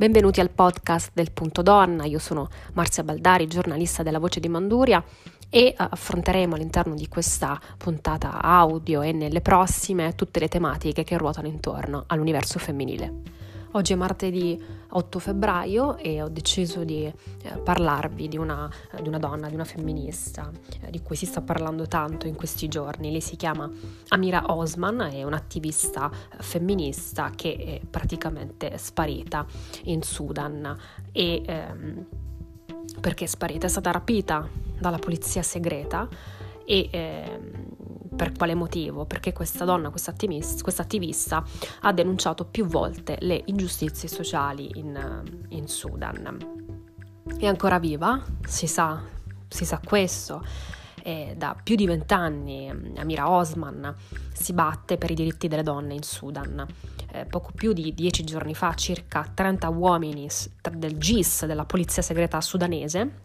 Benvenuti al podcast del Punto Donna, io sono Marzia Baldari, giornalista della Voce di Manduria e eh, affronteremo all'interno di questa puntata audio e nelle prossime tutte le tematiche che ruotano intorno all'universo femminile. Oggi è martedì 8 febbraio e ho deciso di eh, parlarvi di una, di una, donna, di una femminista, eh, di cui si sta parlando tanto in questi giorni. Lei si chiama Amira Osman, è un'attivista femminista che è praticamente sparita in Sudan e ehm, perché è sparita? È stata rapita dalla polizia segreta e ehm, per quale motivo? Perché questa donna, questa attivista, ha denunciato più volte le ingiustizie sociali in, in Sudan. È ancora viva, si sa, si sa questo. E da più di vent'anni Amira Osman si batte per i diritti delle donne in Sudan. Eh, poco più di dieci giorni fa circa 30 uomini del GIS, della polizia segreta sudanese,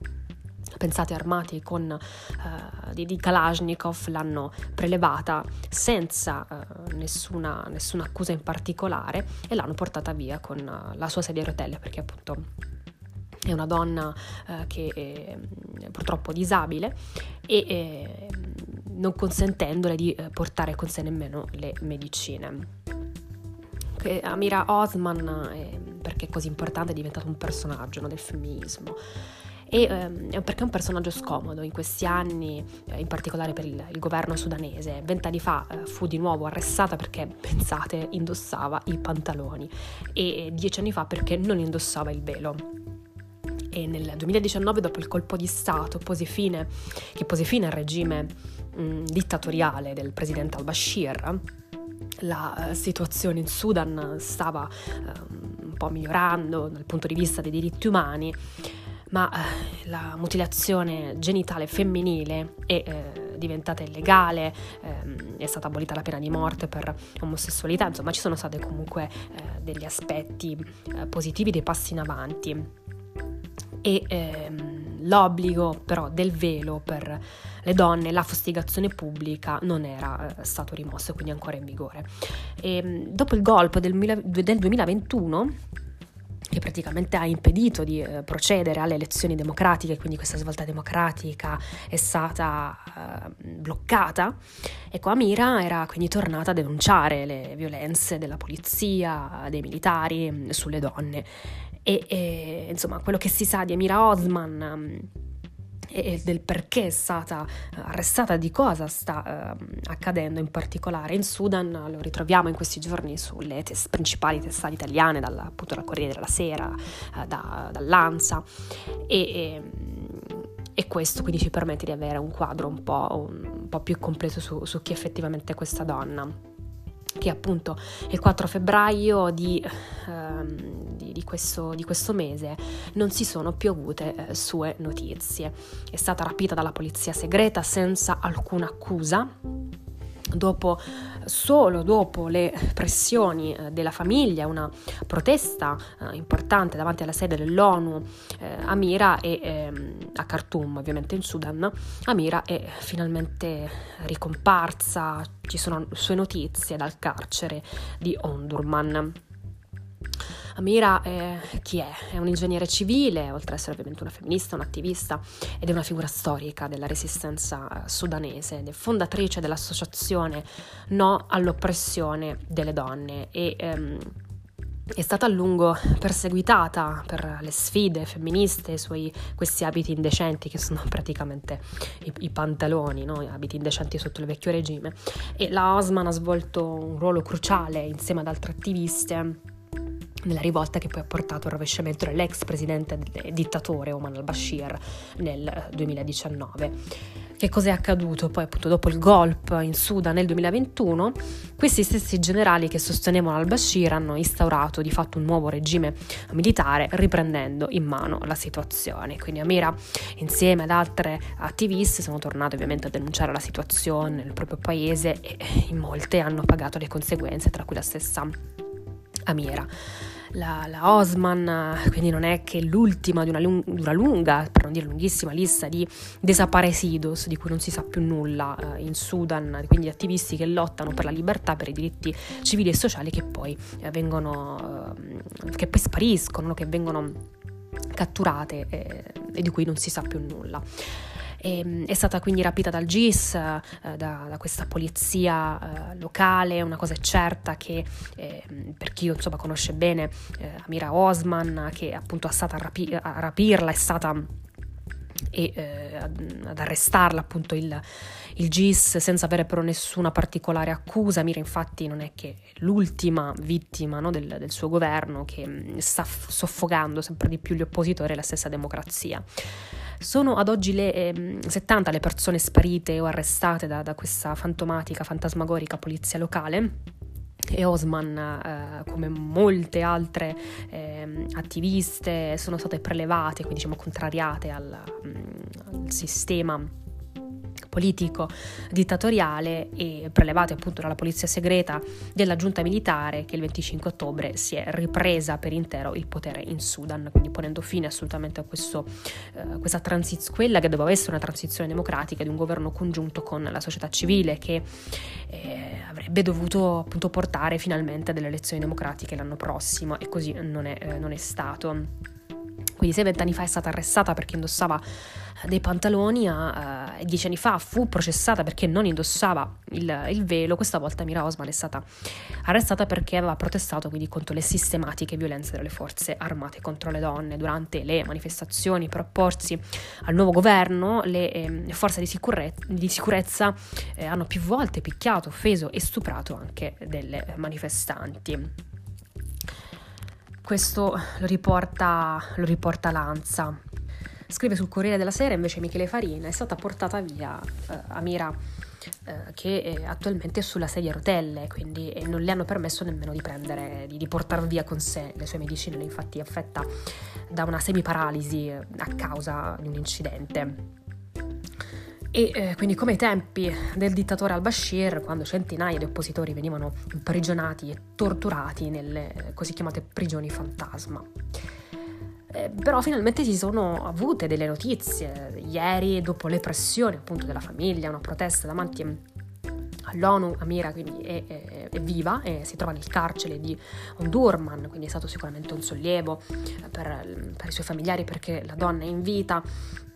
pensate armati con uh, di, di, Kalashnikov, l'hanno prelevata senza uh, nessuna, nessuna, accusa in particolare e l'hanno portata via con uh, la sua sedia a rotelle perché appunto è una donna che è purtroppo disabile e non consentendole di portare con sé nemmeno le medicine. Amira Osman, perché è così importante, è diventato un personaggio no, del femminismo e ehm, perché è un personaggio scomodo in questi anni, eh, in particolare per il, il governo sudanese. Vent'anni fa eh, fu di nuovo arrestata perché, pensate, indossava i pantaloni. E dieci anni fa perché non indossava il velo. E nel 2019 dopo il colpo di Stato pose fine, che pose fine al regime mh, dittatoriale del presidente al-Bashir, la uh, situazione in Sudan stava uh, un po' migliorando dal punto di vista dei diritti umani ma eh, la mutilazione genitale femminile è eh, diventata illegale, ehm, è stata abolita la pena di morte per omosessualità, insomma ci sono stati comunque eh, degli aspetti eh, positivi, dei passi in avanti. E ehm, l'obbligo però del velo per le donne, la fustigazione pubblica non era eh, stato rimosso, quindi ancora in vigore. E, ehm, dopo il golpe del, del 2021 che praticamente ha impedito di eh, procedere alle elezioni democratiche, quindi questa svolta democratica è stata eh, bloccata. Ecco, Amira era quindi tornata a denunciare le violenze della polizia, dei militari mm, sulle donne. E, e insomma, quello che si sa di Amira Osman mm, e del perché è stata eh, arrestata, di cosa sta eh, accadendo in particolare. In Sudan, lo ritroviamo in questi giorni sulle tes- principali testate italiane, dal, appunto dal Corriere della Sera, eh, da, dall'Ansa. E, e, e, questo quindi ci permette di avere un quadro un po', un po più completo su, su chi effettivamente è questa donna che appunto il 4 febbraio di, ehm, di, di, questo, di, questo, mese non si sono più avute eh, sue notizie. È stata rapita dalla polizia segreta senza alcuna accusa dopo, solo dopo le pressioni eh, della famiglia, una protesta eh, importante davanti alla sede dell'ONU eh, Amira e ehm, a Khartoum, ovviamente in Sudan, Amira è finalmente ricomparsa, ci sono sue notizie dal carcere di Ondurman. Amira è, chi è? È un ingegnere civile, oltre ad essere ovviamente una femminista, un'attivista ed è una figura storica della resistenza eh, sudanese ed è fondatrice dell'associazione No all'oppressione delle donne e ehm, è stata a lungo perseguitata per le sfide femministe, sui, questi abiti indecenti che sono praticamente i, i pantaloni, no? abiti indecenti sotto il vecchio regime. E la Osman ha svolto un ruolo cruciale insieme ad altre attiviste nella rivolta che poi ha portato al rovesciamento dell'ex presidente dittatore Omar al-Bashir nel 2019. Che cosa è accaduto poi appunto dopo il golpe in Sudan nel 2021? Questi stessi generali che sostenevano al-Bashir hanno instaurato di fatto un nuovo regime militare riprendendo in mano la situazione. Quindi Amira insieme ad altre attiviste sono tornate ovviamente a denunciare la situazione nel proprio paese e in molte hanno pagato le conseguenze, tra cui la stessa Amira la, la Osman, quindi non è che l'ultima di una, lung- una, lunga, per non dire lunghissima lista di desaparecidos di cui non si sa più nulla eh, in Sudan, quindi attivisti che lottano per la libertà, per i diritti civili e sociali che poi eh, vengono, eh, che poi spariscono, che vengono catturate eh, e di cui non si sa più nulla. E, ehm, è stata quindi rapita dal GIS, eh, da, da, questa polizia eh, locale, una cosa è certa che eh, per chi insomma, conosce bene eh, Amira Osman, che appunto è stata rapi- a rapirla, è stata e eh, ad arrestarla appunto il, il, GIS senza avere però nessuna particolare accusa. Mira infatti non è che l'ultima vittima no, del, del, suo governo che mm, sta soffocando sempre di più gli oppositori e la stessa democrazia. Sono ad oggi le eh, 70 le persone sparite o arrestate da, da questa fantomatica, fantasmagorica polizia locale e Osman, eh, come molte altre eh, attiviste, sono state prelevate, quindi diciamo contrariate al, mm, al sistema politico dittatoriale e prelevate appunto dalla polizia segreta della giunta militare che il 25 ottobre si è ripresa per intero il potere in Sudan, quindi ponendo fine assolutamente a questo, eh, questa transizione, quella che doveva essere una transizione democratica di un governo congiunto con la società civile che eh, avrebbe dovuto appunto portare finalmente a delle elezioni democratiche l'anno prossimo e così non è, eh, non è stato. Quindi se vent'anni fa è stata arrestata perché indossava dei pantaloni e uh, dieci anni fa fu processata perché non indossava il, il, velo, questa volta Mira Osman è stata arrestata perché aveva protestato quindi contro le sistematiche violenze delle forze armate contro le donne durante le manifestazioni per opporsi al nuovo governo. Le eh, forze di, sicure- di sicurezza eh, hanno più volte picchiato, offeso e stuprato anche delle manifestanti. Questo lo riporta, lo riporta Lanza. Scrive sul Corriere della Sera invece Michele Farina, è stata portata via eh, Amira eh, che è attualmente è sulla sedia a rotelle, quindi non le hanno permesso nemmeno di prendere, di, di portare via con sé le sue medicine, infatti è affetta da una semiparalisi a causa di un incidente. E eh, quindi come ai tempi del dittatore al-Bashir, quando centinaia di oppositori venivano imprigionati e torturati nelle così chiamate prigioni fantasma. Eh, però finalmente si sono avute delle notizie. Ieri, dopo le pressioni appunto della famiglia, una protesta davanti all'ONU, Amira quindi è, è, è, viva e si trova nel carcere di Ondurman, quindi è stato sicuramente un sollievo per, per i suoi familiari perché la donna è in vita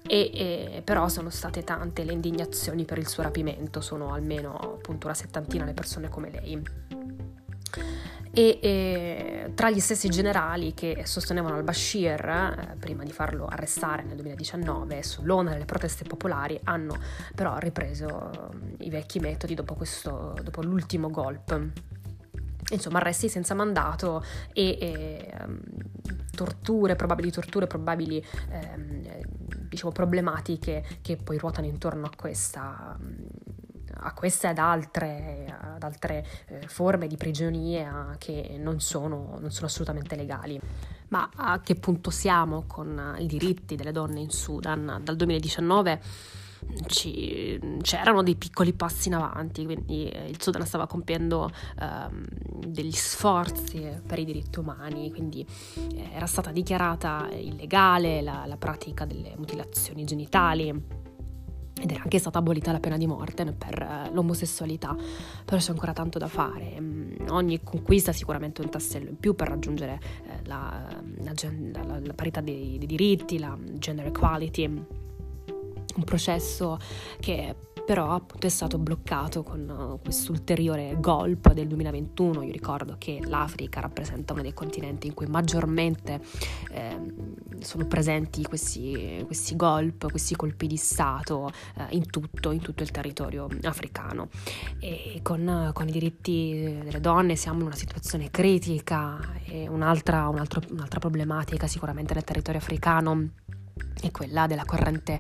e, e, però sono state tante le indignazioni per il suo rapimento, sono almeno appunto una settantina le persone come lei. E, e tra gli stessi generali che sostenevano al-Bashir eh, prima di farlo arrestare nel 2019 sull'onere delle proteste popolari hanno però ripreso eh, i vecchi metodi dopo, questo, dopo l'ultimo golpe. Insomma, arresti senza mandato e, um, torture, probabili torture, probabili um, diciamo, problematiche che poi ruotano intorno a questa a queste ed altre, ad altre eh, forme di prigionia che non sono, non sono assolutamente legali. Ma a che punto siamo con i diritti delle donne in Sudan? Dal 2019 ci, c'erano dei piccoli passi in avanti, quindi eh, il Sudan stava compiendo ehm, degli sforzi per i diritti umani, quindi eh, era stata dichiarata illegale la, la pratica delle mutilazioni genitali ed era anche stata abolita la pena di morte per eh, l'omosessualità, però c'è ancora tanto da fare. Mm, ogni conquista è sicuramente un tassello in più per raggiungere la, la, la, la parità dei, dei, diritti, la gender equality un processo che però appunto è stato bloccato con uh, questo ulteriore golpe del 2021. Io ricordo che l'Africa rappresenta uno dei continenti in cui maggiormente eh, sono presenti questi, questi golpe, questi colpi di Stato eh, in, tutto, in tutto il territorio africano. E con, con, i diritti delle donne siamo in una situazione critica e un'altra, un'altra, un'altra problematica sicuramente nel territorio africano è quella della corrente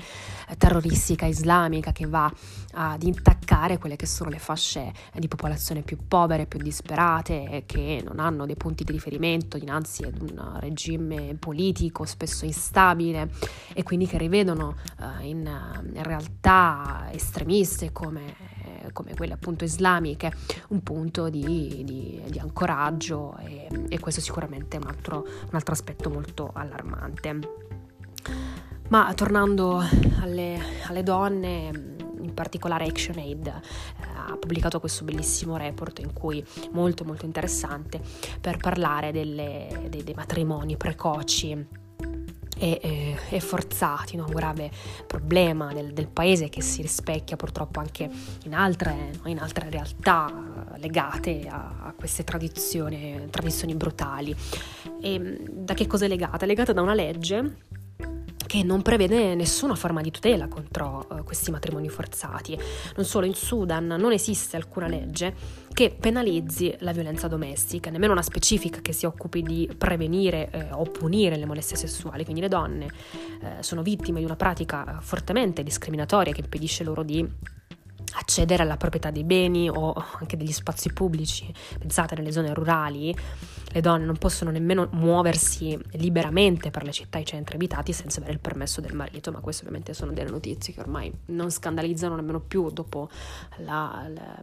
eh, terroristica islamica che va ad intaccare quelle che sono le fasce di popolazione più povere, più disperate, che non hanno dei punti di riferimento dinanzi ad un regime politico spesso instabile e quindi che rivedono in, in, realtà estremiste come come quelle appunto islamiche un punto di, di, di ancoraggio e, e, questo sicuramente è un altro, un altro aspetto molto allarmante. Ma tornando alle, alle donne, in particolare ActionAid eh, ha pubblicato questo bellissimo report in cui molto molto interessante per parlare delle, dei, dei matrimoni precoci e, e, forzati, no? un grave problema del, del, paese che si rispecchia purtroppo anche in altre, in altre realtà legate a, a queste tradizioni, tradizioni brutali. E da che cosa è legata? È legata da una legge che non prevede nessuna forma di tutela contro uh, questi matrimoni forzati. Non solo in Sudan non esiste alcuna legge che penalizzi la violenza domestica, nemmeno una specifica che si occupi di prevenire eh, o punire le molestie sessuali, quindi le donne eh, sono vittime di una pratica eh, fortemente discriminatoria che impedisce loro di accedere alla proprietà dei beni o anche degli spazi pubblici. Pensate nelle zone rurali, le donne non possono nemmeno muoversi liberamente per le città e i centri abitati senza avere il permesso del marito, ma queste ovviamente sono delle notizie che ormai non scandalizzano nemmeno più dopo la, la,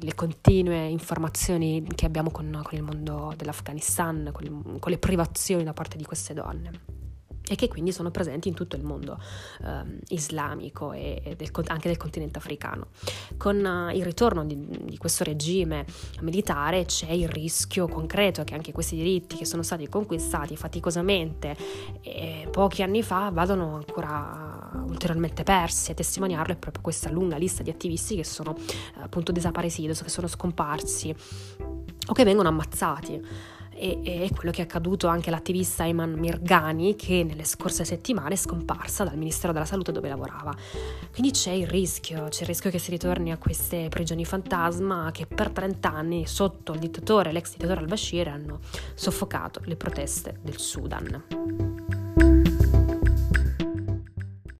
le continue informazioni che abbiamo con, con il mondo dell'Afghanistan, con, con le privazioni da parte di queste donne e che quindi sono presenti in tutto il mondo eh, islamico e, del, anche del continente africano. Con uh, il ritorno di, di, questo regime militare c'è il rischio concreto che anche questi diritti che sono stati conquistati faticosamente eh, pochi anni fa vadano ancora ulteriormente persi. A testimoniarlo è proprio questa lunga lista di attivisti che sono eh, appunto desaparecidos, che sono scomparsi o che vengono ammazzati e, e, quello che è accaduto anche all'attivista Ayman Mirgani che nelle scorse settimane è scomparsa dal Ministero della Salute dove lavorava. Quindi c'è il rischio, c'è il rischio che si ritorni a queste prigioni fantasma che per 30 anni sotto il dittatore, l'ex dittatore al-Bashir hanno soffocato le proteste del Sudan.